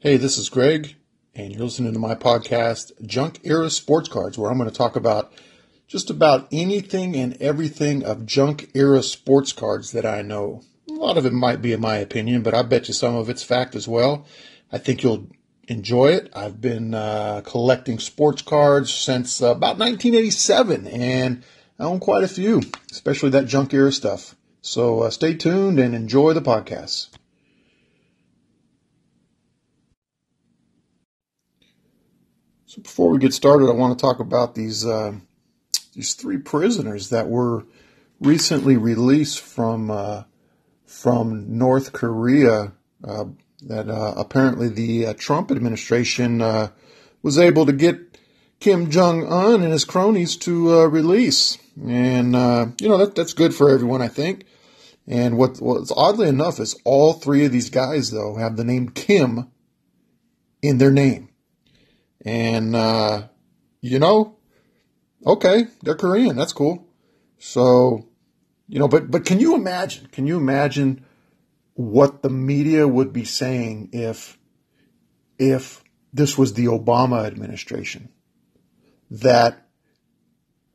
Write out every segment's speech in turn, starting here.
Hey, this is Greg, and you're listening to my podcast, Junk Era Sports Cards, where I'm going to talk about just about anything and everything of junk era sports cards that I know. A lot of it might be in my opinion, but I bet you some of it's fact as well. I think you'll enjoy it. I've been uh, collecting sports cards since uh, about 1987, and I own quite a few, especially that junk era stuff. So uh, stay tuned and enjoy the podcast. So before we get started, I want to talk about these uh, these three prisoners that were recently released from uh, from North Korea. Uh, that uh, apparently the uh, Trump administration uh, was able to get Kim Jong Un and his cronies to release, and you know that that's good for everyone, I think. And what what's oddly enough is all three of these guys though have the name Kim in their name. And, uh, you know, okay, they're Korean. That's cool. So, you know, but, but can you imagine, can you imagine what the media would be saying if, if this was the Obama administration that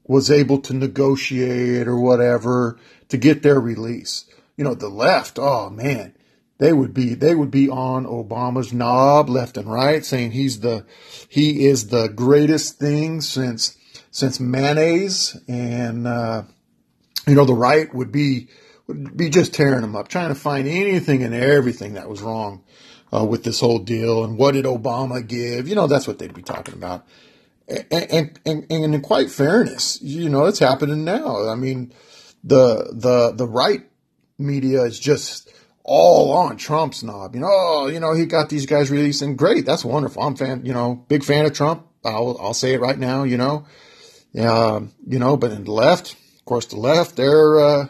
was able to negotiate or whatever to get their release? You know, the left, oh man, they would be they would be on Obama's knob left and right, saying he's the he is the greatest thing since since mayonnaise, and uh, you know the right would be would be just tearing him up, trying to find anything and everything that was wrong uh, with this whole deal, and what did Obama give? You know that's what they'd be talking about. And, and, and, in quite fairness, you know, it's happening now. I mean, the, the, the right media is just, all on Trump's knob. You know, oh, you know, he got these guys releasing. Great, that's wonderful. I'm fan, you know, big fan of Trump. I'll I'll say it right now. You know, yeah, you know, but in the left, of course, the left, they're uh,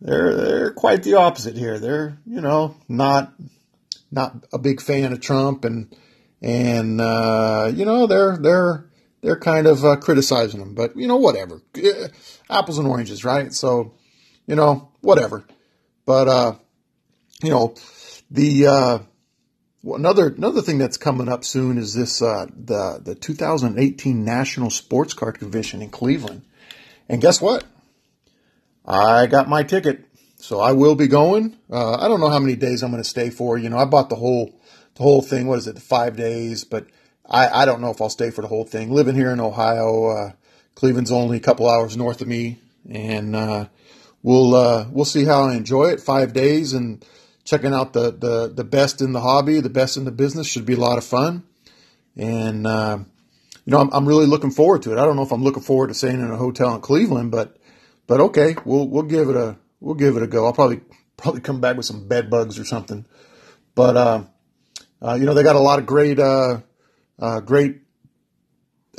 they're they're quite the opposite here. They're you know not not a big fan of Trump and and uh, you know they're they're they're kind of uh, criticizing him. But you know whatever, apples and oranges, right? So you know whatever. But uh, you know, the uh, another another thing that's coming up soon is this uh, the the 2018 National Sports Card Convention in Cleveland. And guess what? I got my ticket, so I will be going. Uh, I don't know how many days I'm going to stay for. You know, I bought the whole the whole thing. What is it? The Five days, but I, I don't know if I'll stay for the whole thing. Living here in Ohio, uh, Cleveland's only a couple hours north of me, and uh, we'll uh, we'll see how I enjoy it. Five days and checking out the, the the best in the hobby, the best in the business should be a lot of fun. And uh, you know, I'm, I'm really looking forward to it. I don't know if I'm looking forward to staying in a hotel in Cleveland, but but okay, we'll we'll give it a we'll give it a go. I'll probably probably come back with some bed bugs or something. But uh, uh, you know, they got a lot of great uh, uh great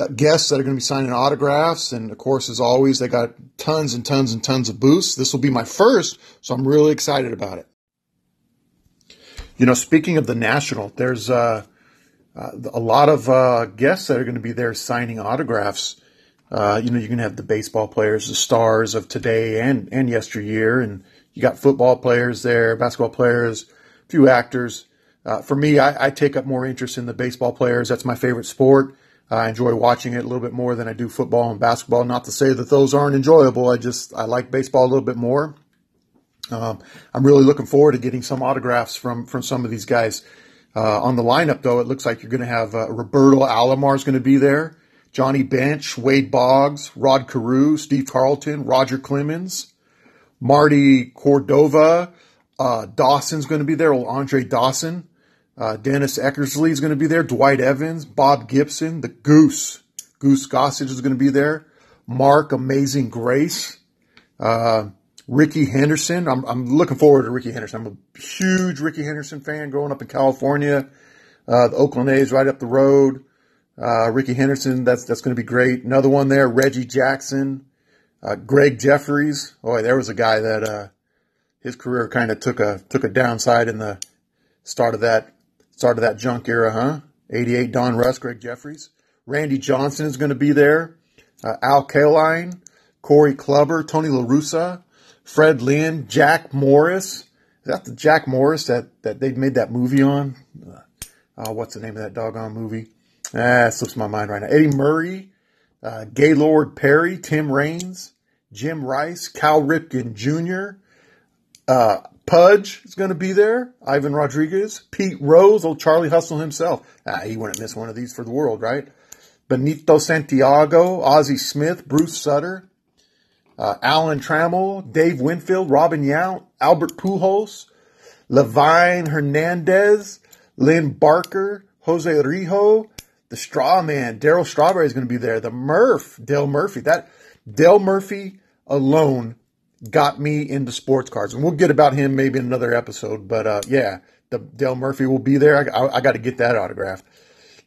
guests that are going to be signing autographs. And of course, as always, they got tons and tons and tons of booths. This will be my first, so I'm really excited about it. You know, speaking of the National, there's uh, uh, a lot of uh, guests that are going to be there signing autographs. Uh, you know, you're going to have the baseball players, the stars of today and, and yesteryear, and you got football players there, basketball players, a few actors. Uh, for me, I, I take up more interest in the baseball players. That's my favorite sport. I enjoy watching it a little bit more than I do football and basketball. Not to say that those aren't enjoyable. I just I like baseball a little bit more. Um, I'm really looking forward to getting some autographs from from some of these guys. Uh, on the lineup, though, it looks like you're going to have uh, Roberto Alomar is going to be there, Johnny Bench, Wade Boggs, Rod Carew, Steve Carlton, Roger Clemens, Marty Cordova, uh, Dawson's going to be there, Andre Dawson. Uh, Dennis Eckersley is going to be there. Dwight Evans, Bob Gibson, the Goose. Goose Gossage is going to be there. Mark Amazing Grace. Uh, Rickey Henderson. I'm, I'm looking forward to Rickey Henderson. I'm a huge Rickey Henderson fan growing up in California. Uh, the Oakland A's right up the road. Uh, Rickey Henderson, that's, that's going to be great. Another one there, Reggie Jackson. Uh, Gregg Jefferies. Boy, there was a guy that, uh, his career kind of took a, took a downside in the start of that Start of that junk era, huh? 88 Don Russ, Gregg Jefferies. Randy Johnson is going to be there. Uh, Al Kaline, Corey Kluber, Tony La Russa, Fred Lynn, Jack Morris. Is that the Jack Morris that, that they made that movie on? Uh, uh, what's the name of that doggone movie? Ah, it slips my mind right now. Eddie Murray, uh, Gaylord Perry, Tim Raines, Jim Rice, Cal Ripken Jr., uh, Pudge is going to be there. Ivan Rodriguez, Pete Rose, old Charlie Hustle himself. Ah, he wouldn't miss one of these for the world, right? Benito Santiago, Ozzie Smith, Bruce Sutter, uh, Alan Trammell, Dave Winfield, Robin Yount, Albert Pujols, Livan Hernandez, Len Barker, Jose Rijo, the Straw Man, Darryl Strawberry is going to be there. The Murph, Dale Murphy. That Dale Murphy alone got me into sports cards, and we'll get about him maybe in another episode. But uh, yeah, the Dale Murphy will be there. I, I, I got to get that autograph.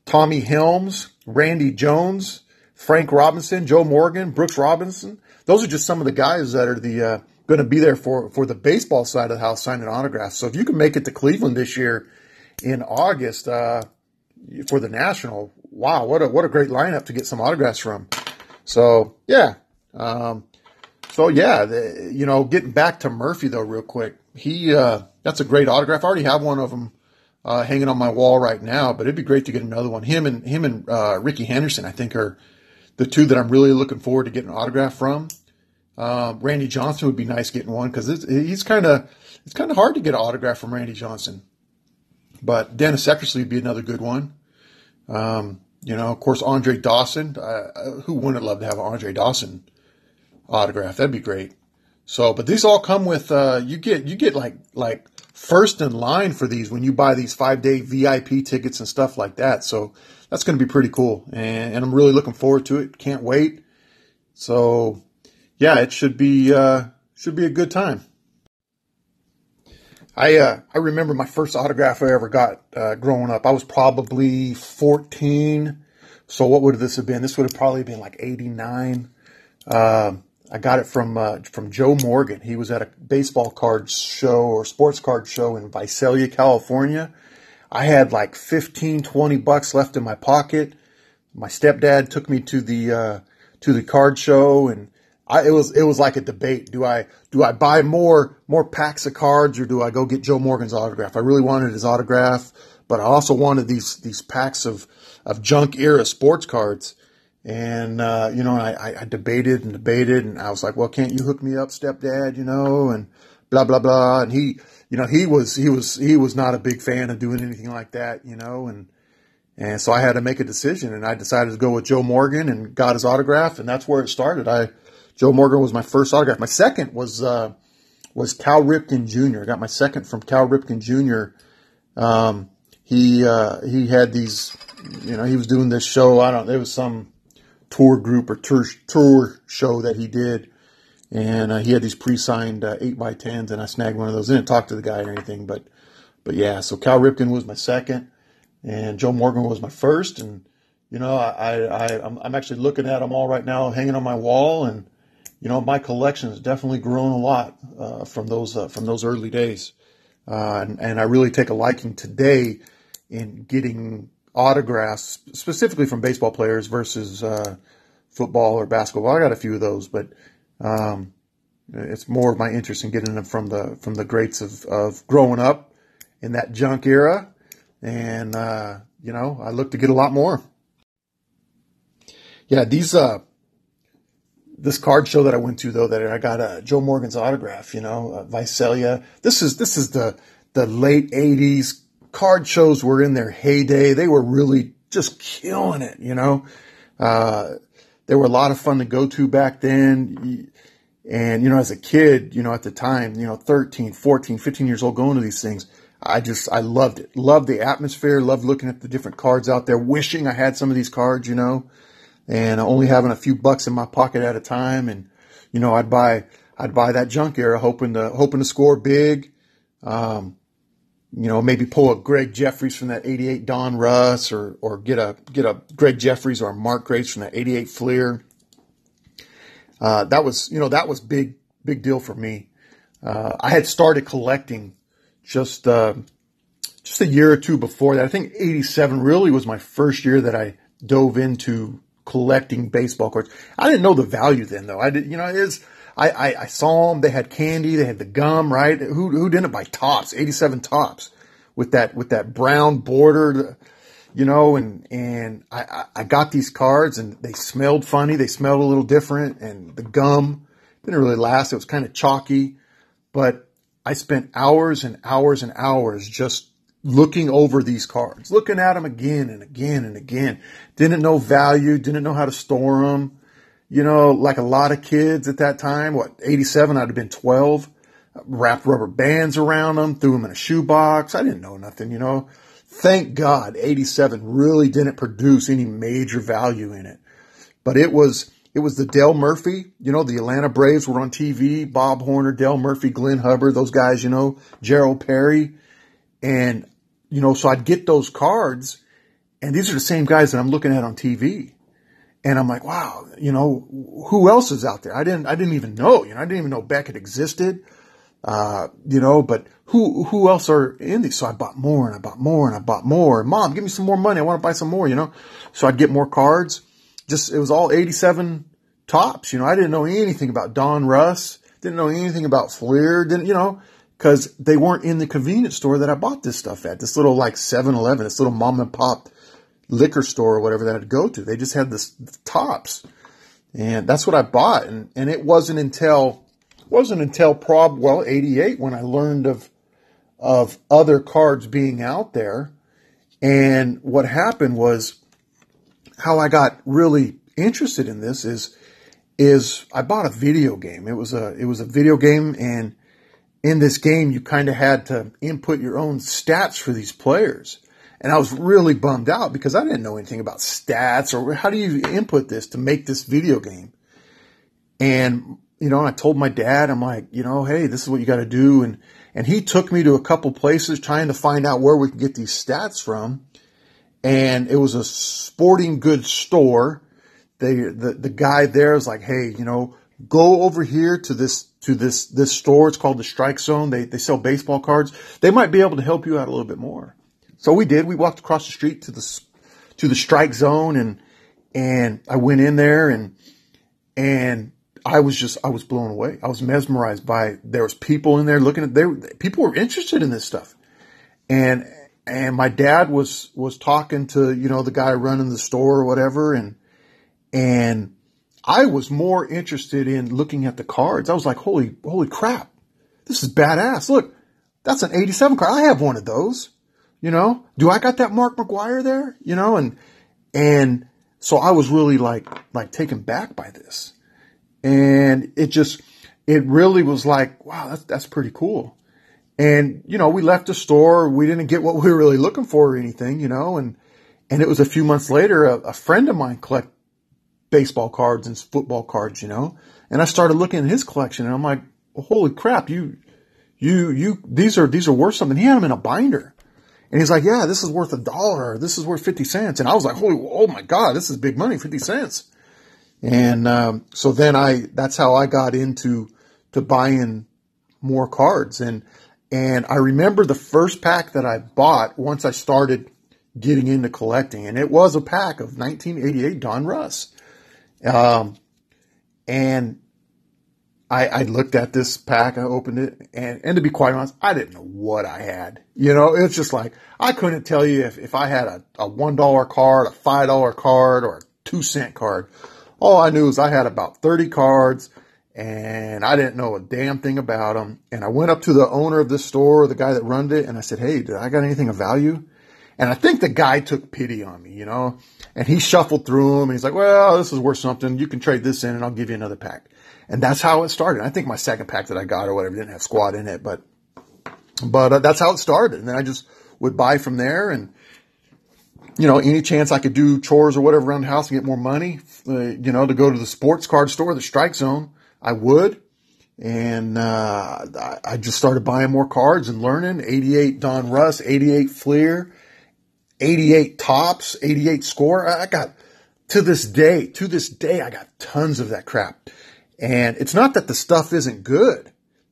Tommy Helms, Randy Jones, Frank Robinson, Joe Morgan, Brooks Robinson. Those are just some of the guys that are the uh, going to be there for for the baseball side of the house signing autographs. So if you can make it to Cleveland this year in August uh, for the National, wow, what a what a great lineup to get some autographs from. So yeah, um, so yeah, the, you know, getting back to Murphy though, real quick, he uh, that's a great autograph. I already have one of them uh, hanging on my wall right now, but it'd be great to get another one. Him and him and uh, Rickey Henderson, I think, are the two that I'm really looking forward to getting an autograph from. Uh, Randy Johnson would be nice getting one because he's kind of it's kind of hard to get an autograph from Randy Johnson. But Dennis Eckersley would be another good one. Um, you know, of course, Andre Dawson. Uh, who wouldn't love to have Andre Dawson autograph? That'd be great. So, but these all come with uh, you get you get like like first in line for these when you buy these five day VIP tickets and stuff like that. So that's going to be pretty cool, and, and, I'm really looking forward to it. Can't wait. So yeah, it should be uh, should be a good time. I uh, I remember my first autograph I ever got uh, growing up. I was probably 14. So what would this have been? This would have probably been like 89. Uh, I got it from uh, from Joe Morgan. He was at a baseball card show or sports card show in Visalia, California. I had like 15, 20 bucks left in my pocket. My stepdad took me to the uh, to the card show and I, it was it was like a debate. Do I do I buy more more packs of cards or do I go get Joe Morgan's autograph? I really wanted his autograph, but I also wanted these these packs of of junk era sports cards. And uh, you know, I, I debated and debated, and I was like, "Well, can't you hook me up, stepdad?" You know, and blah blah blah. And he, you know, he was he was he was not a big fan of doing anything like that, you know, and and so I had to make a decision, and I decided to go with Joe Morgan and got his autograph, and that's where it started. I Joe Morgan was my first autograph. My second was uh, was Cal Ripken Jr. I got my second from Cal Ripken Jr. Um, he uh, he had these, you know, he was doing this show. I don't. There was some tour group or tour tour show that he did, and uh, he had these pre-signed uh, eight by tens, and I snagged one of those. I didn't talk to the guy or anything, but but yeah. So Cal Ripken was my second, and Joe Morgan was my first, and you know, I, I, I'm, I'm actually looking at them all right now, hanging on my wall, and you know, my collection has definitely grown a lot uh, from those uh, from those early days, uh, and, and, I really take a liking today in getting autographs, specifically from baseball players versus uh, football or basketball. I got a few of those, but um, it's more of my interest in getting them from the from the greats of, of growing up in that junk era, and uh, you know, I look to get a lot more. Yeah, these uh, this card show that I went to though that I got uh, Joe Morgan's autograph, you know, uh, Visalia. This is this is the the late '80s. Card shows were in their heyday. They were really just killing it, you know. Uh, they were a lot of fun to go to back then. And, you know, as a kid, you know, at the time, you know, 13, 14, 15 years old going to these things, I just, I loved it. Loved the atmosphere, loved looking at the different cards out there, wishing I had some of these cards, you know and only having a few bucks in my pocket at a time. And, you know, I'd buy, I'd buy that junk era hoping to, hoping to score big. Um, you know, maybe pull a Gregg Jefferies from that 88 Donruss or, or get a, get a Gregg Jefferies or a Mark Grace from that 88 Fleer. Uh, that was, you know, that was big, big deal for me. Uh, I had started collecting just, uh, just a year or two before that. I think 87 really was my first year that I dove into collecting baseball cards. I didn't know the value then though. I did, you know, it is, I, I, I saw them. They had candy. They had the gum, right? Who, who didn't buy Topps, 87 Topps with that with that brown border, you know, and and I, I got these cards and they smelled funny. They smelled a little different, and the gum didn't really last. It was kind of chalky, but I spent hours and hours and hours just looking over these cards, looking at them again and again and again. Didn't know value, didn't know how to store them. You know, like a lot of kids at that time, what, 87, I'd have been 12, wrapped rubber bands around them, threw them in a shoebox. I didn't know nothing, you know. Thank God 87 really didn't produce any major value in it. But it was, it was the Dale Murphy, you know, the Atlanta Braves were on TV, Bob Horner, Dale Murphy, Glenn Hubbard, those guys, you know, Gerald Perry. And you know, so I'd get those cards and these are the same guys that I'm looking at on TV. And I'm like, wow, you know, who else is out there? I didn't, I didn't even know, you know, I didn't even know Beckett existed. Uh, you know, but who, who else are in these? So I bought more and I bought more and I bought more. Mom, give me some more money. I want to buy some more, you know? So I'd get more cards. Just, it was all 87 Topps, You know, I didn't know anything about Donruss, Didn't know anything about Fleer. Didn't, you know, because they weren't in the convenience store that I bought this stuff at. This little like 7-Eleven, this little mom and pop liquor store or whatever that I'd go to. They just had this the Topps. And that's what I bought. And, and it wasn't until, wasn't until prob, well, 88 when I learned of, of other cards being out there. And what happened was how I got really interested in this is, is I bought a video game. It was a, it was a video game and in this game, you kind of had to input your own stats for these players. And I was really bummed out because I didn't know anything about stats or how do you input this to make this video game. And, you know, I told my dad, I'm like, you know, hey, this is what you got to do. And, and he took me to a couple places trying to find out where we could get these stats from. And it was a sporting goods store. They, the, the guy there was like, hey, you know, go over here to this to this this store. It's called the Strike Zone. They they sell baseball cards. They might be able to help you out a little bit more. So we did. We walked across the street to the to the Strike Zone and and I went in there and and I was just I was blown away. I was mesmerized by there was people in there looking at there people were interested in this stuff. And and my dad was was talking to, you know, the guy running the store or whatever and and I was more interested in looking at the cards. I was like, holy, holy crap. This is badass. Look, that's an 87 card. I have one of those. You know, do I got that Mark McGwire there? You know, and, and so I was really like, like taken back by this. And it just, it really was like, wow, that's, that's pretty cool. And, you know, we left the store. We didn't get what we were really looking for or anything, you know, and, and it was a few months later, a, a friend of mine collect, baseball cards and football cards, you know. And I started looking at his collection, and I'm like, holy crap, you, you, you, these are these are worth something. He had them in a binder, and he's like, yeah, this is worth a dollar. This is worth fifty cents. And I was like, holy, oh my god, this is big money, fifty cents. And um, so then I, that's how I got into to buying more cards, and and I remember the first pack that I bought once I started getting into collecting, and it was a pack of 1988 Donruss. Um, and I, I looked at this pack, I opened it, and, and to be quite honest, I didn't know what I had. You know, it's just like, I couldn't tell you if, if I had a, a $1 card, a $5 card, or a 2 cent card. All I knew is I had about 30 cards and I didn't know a damn thing about them. And I went up to the owner of this store, the guy that runs it, and I said, Hey, did I got anything of value? And I think the guy took pity on me, you know, and he shuffled through them and he's like, well, this is worth something. You can trade this in and I'll give you another pack. And that's how it started. I think my second pack that I got or whatever didn't have squad in it, but, but uh, that's how it started. And then I just would buy from there and, you know, any chance I could do chores or whatever around the house and get more money, uh, you know, to go to the sports card store, the strike zone, I would. And, uh, I just started buying more cards and learning 88 Donruss, 88 Fleer, 88 Tops, 88 score. I got to this day, to this day, I got tons of that crap. And it's not that the stuff isn't good.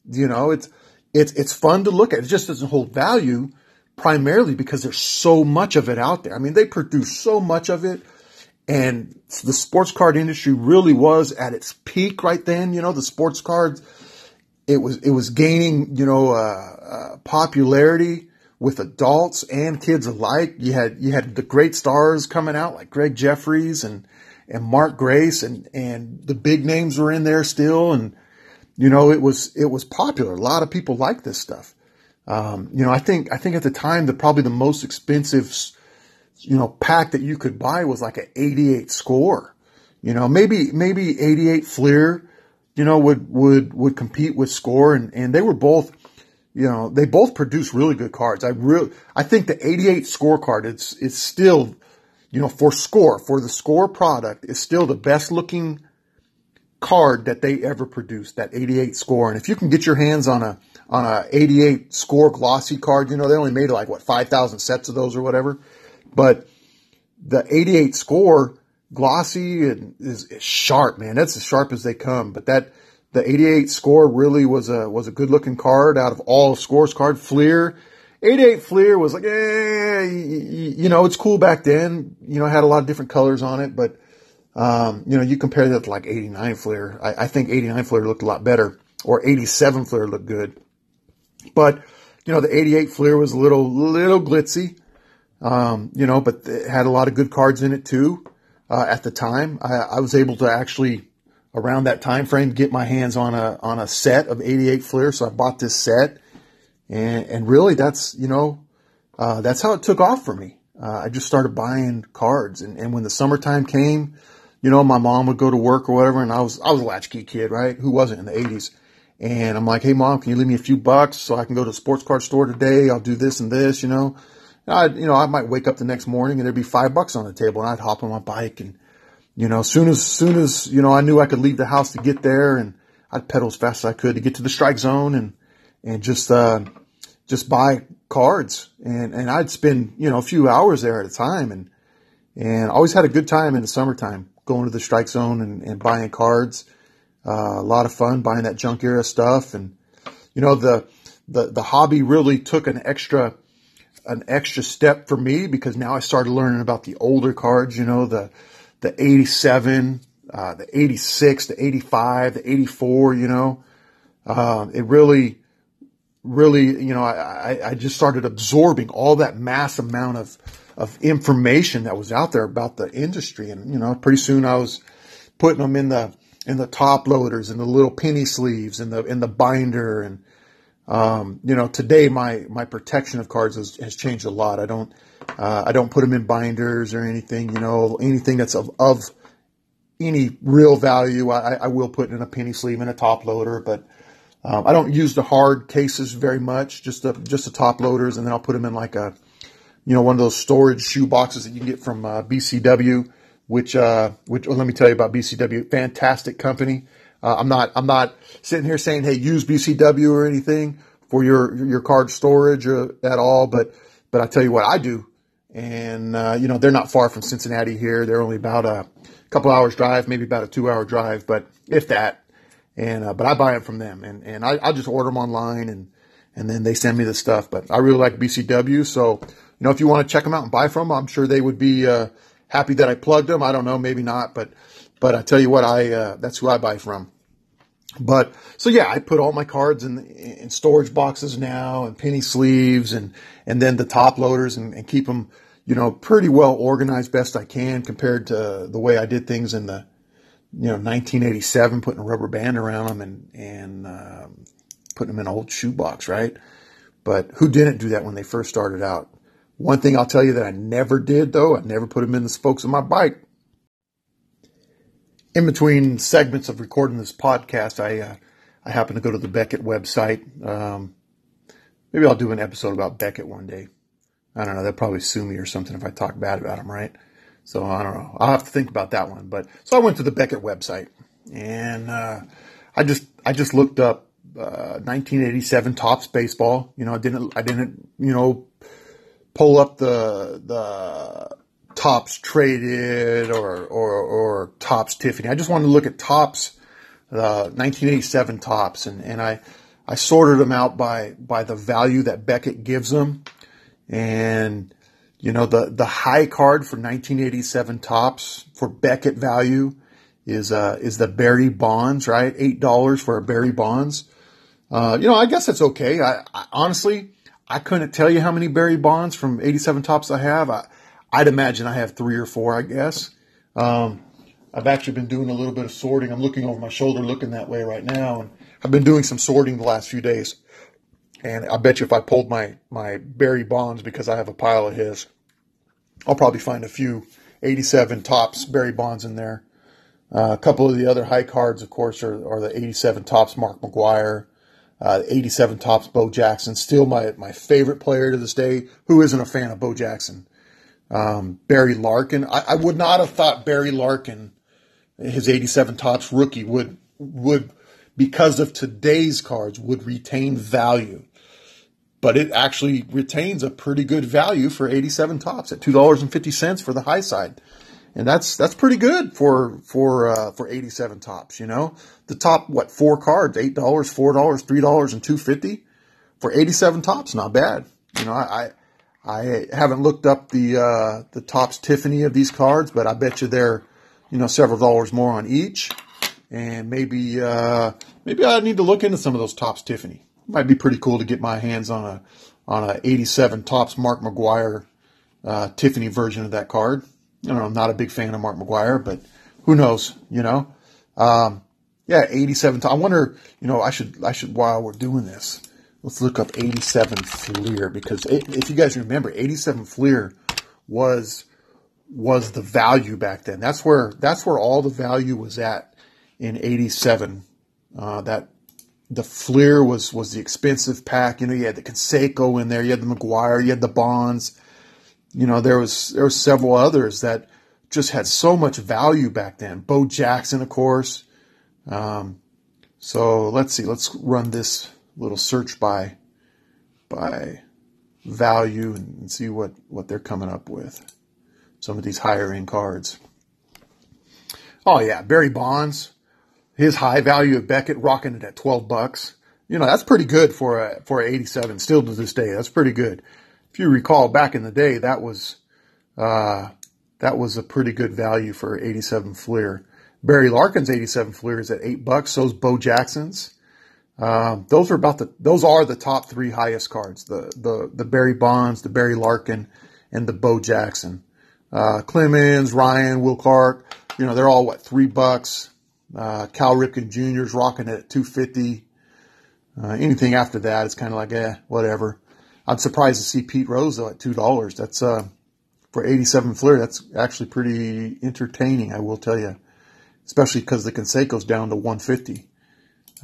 You know, it's, it's, it's fun to look at. It just doesn't hold value primarily because there's so much of it out there. I mean, they produce so much of it and the sports card industry really was at its peak right then. You know, the sports cards, it was, it was gaining, you know, uh, uh, popularity with adults and kids alike. You had you had the great stars coming out like Gregg Jefferies and and Mark Grace and and the big names were in there still and you know it was it was popular. A lot of people liked this stuff. Um, you know, I think I think at the time the probably the most expensive you know pack that you could buy was like an 88 score. You know, maybe maybe 88 Fleer, you know, would would would compete with score and and they were both you know, they both produce really good cards. I really, I think the 88 scorecard, it's, it's still, you know, for score, for the score product, is still the best looking card that they ever produced, that 88 score. And if you can get your hands on a, on a 88 score glossy card, you know, they only made like, what, 5,000 sets of those or whatever. But the 88 score glossy is, is sharp, man. That's as sharp as they come. But that, the 88 score really was a was a good looking card out of all scores card. Fleer, 88 Fleer was like, eh, you know, it's cool back then. You know, had a lot of different colors on it, but um, you know, you compare that to like 89 Fleer. I, I think 89 Fleer looked a lot better, or 87 Fleer looked good. But you know, the 88 Fleer was a little little glitzy. Um, you know, but it had a lot of good cards in it too. Uh, at the time, I, I was able to actually around that time frame get my hands on a on a set of 88 Fleer. So I bought this set, and and really that's you know uh, that's how it took off for me. Uh, I just started buying cards, and, and when the summertime came, you know, my mom would go to work or whatever, and I was I was a latchkey kid, right? Who wasn't in the 80s? And I'm like, hey mom, can you leave me a few bucks so I can go to the sports card store today? I'll do this and this, you know. I, you know, I might wake up the next morning and there'd be five bucks on the table, and I'd hop on my bike and you know, soon as soon as you know, I knew I could leave the house to get there, and I'd pedal as fast as I could to get to the strike zone and and just uh, just buy cards, and and I'd spend you know a few hours there at a time, and and always had a good time in the summertime going to the strike zone and, and buying cards. Uh, a lot of fun buying that junk era stuff, and you know the the the hobby really took an extra an extra step for me because now I started learning about the older cards. You know the the 87, uh, the 86, the 85, the 84, you know, uh, it really, really, you know, I, I just started absorbing all that mass amount of, of information that was out there about the industry. And, you know, pretty soon I was putting them in the, in the top loaders and the little penny sleeves and the, in the binder. And, um, you know, today my, my protection of cards has, has changed a lot. I don't, uh, I don't put them in binders or anything, you know, anything that's of, of any real value. I, I will put in a penny sleeve and a top loader, but um, I don't use the hard cases very much, just the, just the top loaders. And then I'll put them in like a, you know, one of those storage shoe boxes that you can get from uh, BCW, which, uh, which, well, let me tell you about BCW. Fantastic company. Uh, I'm not, I'm not sitting here saying, Hey, use BCW or anything for your, your card storage or, at all. But, but I tell you what I do and uh, you know they're not far from Cincinnati here. They're only about a couple hours drive, maybe about a two hour drive, but if that. And uh, but I buy it from them, and and I, I just order them online, and and then they send me the stuff. But I really like BCW, so you know if you want to check them out and buy from them, I'm sure they would be uh, happy that I plugged them. I don't know, maybe not, but but I tell you what, I uh, that's who I buy from. But so yeah, I put all my cards in, in storage boxes now and penny sleeves and, and then the top loaders and, and keep them, you know, pretty well organized best I can compared to the way I did things in the, you know, 1987, putting a rubber band around them and, and, um, putting them in an old shoebox, right? But who didn't do that when they first started out? One thing I'll tell you that I never did though, I never put them in the spokes of my bike in between segments of recording this podcast, I uh, I happen to go to the Beckett website. Um, maybe I'll do an episode about Beckett one day. I don't know. They'll probably sue me or something if I talk bad about them, right? So I don't know. I'll have to think about that one. But so I went to the Beckett website and uh, I just I just looked up uh, 1987 Topps baseball. You know, I didn't I didn't you know pull up the the Topps traded or, or, or Topps Tiffany. I just wanted to look at Topps, uh, 1987 Topps and, and I, I sorted them out by, by the value that Beckett gives them. And, you know, the, the high card for 1987 Topps for Beckett value is, uh, is the Barry Bonds, right? $8 for a Barry Bonds. Uh, you know, I guess that's okay. I, I honestly, I couldn't tell you how many Barry Bonds from 87 Topps I have. I, I'd imagine I have three or four, I guess. Um, I've actually been doing a little bit of sorting. I'm looking over my shoulder, looking that way right now, and I've been doing some sorting the last few days. And I bet you if I pulled my my Barry Bonds because I have a pile of his, I'll probably find a few 87 Topps Barry Bonds in there. Uh, a couple of the other high cards, of course, are, are the 87 Topps Mark McGwire, uh, 87 Topps Bo Jackson. Still my, my favorite player to this day. Who isn't a fan of Bo Jackson? Um, Barry Larkin. I, I, would not have thought Barry Larkin, his 87 Topps rookie, would would because of today's cards would retain value. But it actually retains a pretty good value for 87 Topps at $2.50 for the high side and that's that's pretty good for for uh, for 87 Topps, You know, the top what four cards, eight dollars, four dollars, three dollars, and two fifty for 87 Topps. Not bad. You know, I I haven't looked up the uh, the Topps Tiffany of these cards, but I bet you they're you know several dollars more on each, and maybe uh, maybe I need to look into some of those Topps Tiffany. Might be pretty cool to get my hands on a on a 87 Topps Mark McGwire uh, Tiffany version of that card. I don't know, I'm not a big fan of Mark McGwire, but who knows, you know? Um, yeah, 87. I wonder, you know, I should, I should, while we're doing this, let's look up 87 Fleer because if you guys remember, 87 Fleer was, was the value back then. That's where, that's where all the value was at in 87. Uh, that, the Fleer was, was the expensive pack. You know, you had the Canseco in there, you had the McGwire, you had the Bonds, you know, there was there were several others that just had so much value back then. Bo Jackson, of course. Um, so let's see. Let's run this little search by by value and see what what they're coming up with. Some of these higher end cards. Oh yeah, Barry Bonds, his high value of Beckett rocking it at twelve bucks. You know that's pretty good for a for a eighty seven. Still to this day, that's pretty good if you recall back in the day, that was uh, that was a pretty good value for 87 Fleer. Barry Larkin's 87 Fleer is at eight bucks. So's Bo Jackson's. Um, those are about the those are the top three highest cards: the the the Barry Bonds, the Barry Larkin, and the Bo Jackson. Uh, Clemens, Ryan, Will Clark, you know they're all what three bucks. Uh, Cal Ripken Jr. is rocking it at 250. Uh, anything after that, it's kind of like eh, whatever. I'm surprised to see Pete Rose though at two dollars. That's uh, for 87 Fleer. That's actually pretty entertaining, I will tell you, especially because the Canseco's down to 150.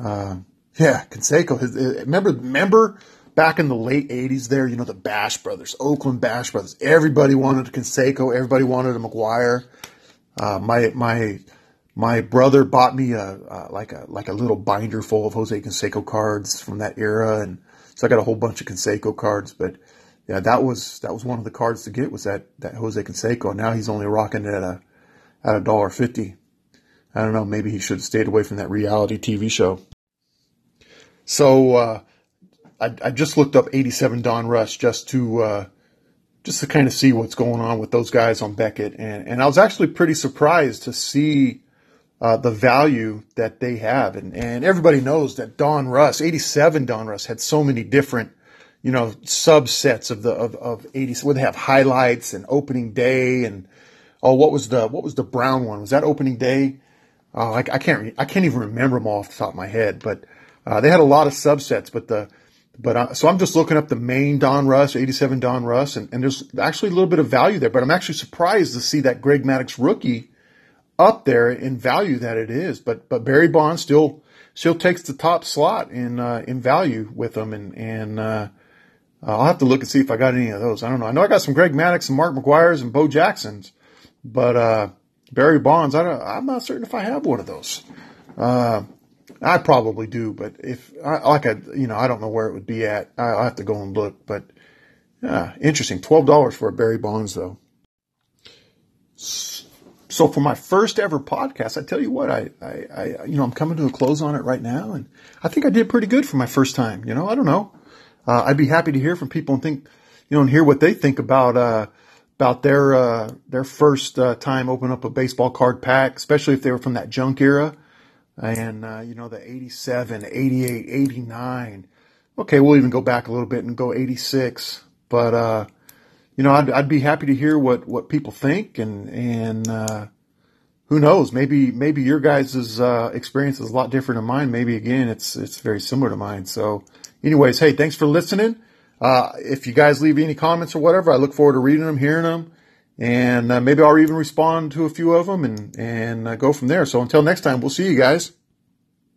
Uh, yeah, Canseco. Uh, remember, remember back in the late 80s there, you know, the Bash Brothers, Oakland Bash Brothers. Everybody wanted a Canseco. Everybody wanted a McGwire. Uh, my my my brother bought me a, uh, like a like a little binder full of Jose Canseco cards from that era, and so I got a whole bunch of Canseco cards, but yeah, that was that was one of the cards to get was that that Jose Canseco. Now he's only rocking it at a at a dollar fifty. I don't know. Maybe he should have stayed away from that reality TV show. So uh, I, I, just looked up 87 Donruss just to uh, just to kind of see what's going on with those guys on Beckett, and and I was actually pretty surprised to see uh, the value that they have. And, and everybody knows that Donruss, 87 Donruss, had so many different, you know, subsets of the, of, of 80, where they have highlights and opening day and, oh, what was the, what was the brown one? Was that opening day? Oh, I, I can't, I can't even remember them off the top of my head, but, uh, they had a lot of subsets, but the, but uh, so I'm just looking up the main Donruss, 87 Donruss, and, and there's actually a little bit of value there. But I'm actually surprised to see that Greg Maddux rookie up there in value that it is. But but Barry Bonds still still takes the top slot in uh, in value with them, and and uh, I'll have to look and see if I got any of those. I don't know. I know I got some Greg Maddux and Mark McGwire's and Bo Jacksons, but uh, Barry Bonds, I don't, I'm not certain if I have one of those. Uh, I probably do, but if I, like I, you know, I don't know where it would be at. I, will have to go and look. But yeah, interesting. Twelve dollars for a Barry Bonds, though. For my first ever podcast, I tell you what, I, I, I, you know, I'm coming to a close on it right now, and I think I did pretty good for my first time. You know, I don't know. Uh, I'd be happy to hear from people and think, you know, and hear what they think about uh, about their uh, their first uh, time opening up a baseball card pack, especially if they were from that junk era, and uh, you know, the 87, 88, 89. okay, we'll even go back a little bit and go 86. But, uh, you know, I'd, I'd be happy to hear what, what people think and, and, uh, who knows? Maybe, maybe your guys' uh, experience is a lot different than mine. Maybe again, it's, it's very similar to mine. So anyways, hey, thanks for listening. Uh, if you guys leave any comments or whatever, I look forward to reading them, hearing them, and uh, maybe I'll even respond to a few of them and, and uh, go from there. So until next time, we'll see you guys.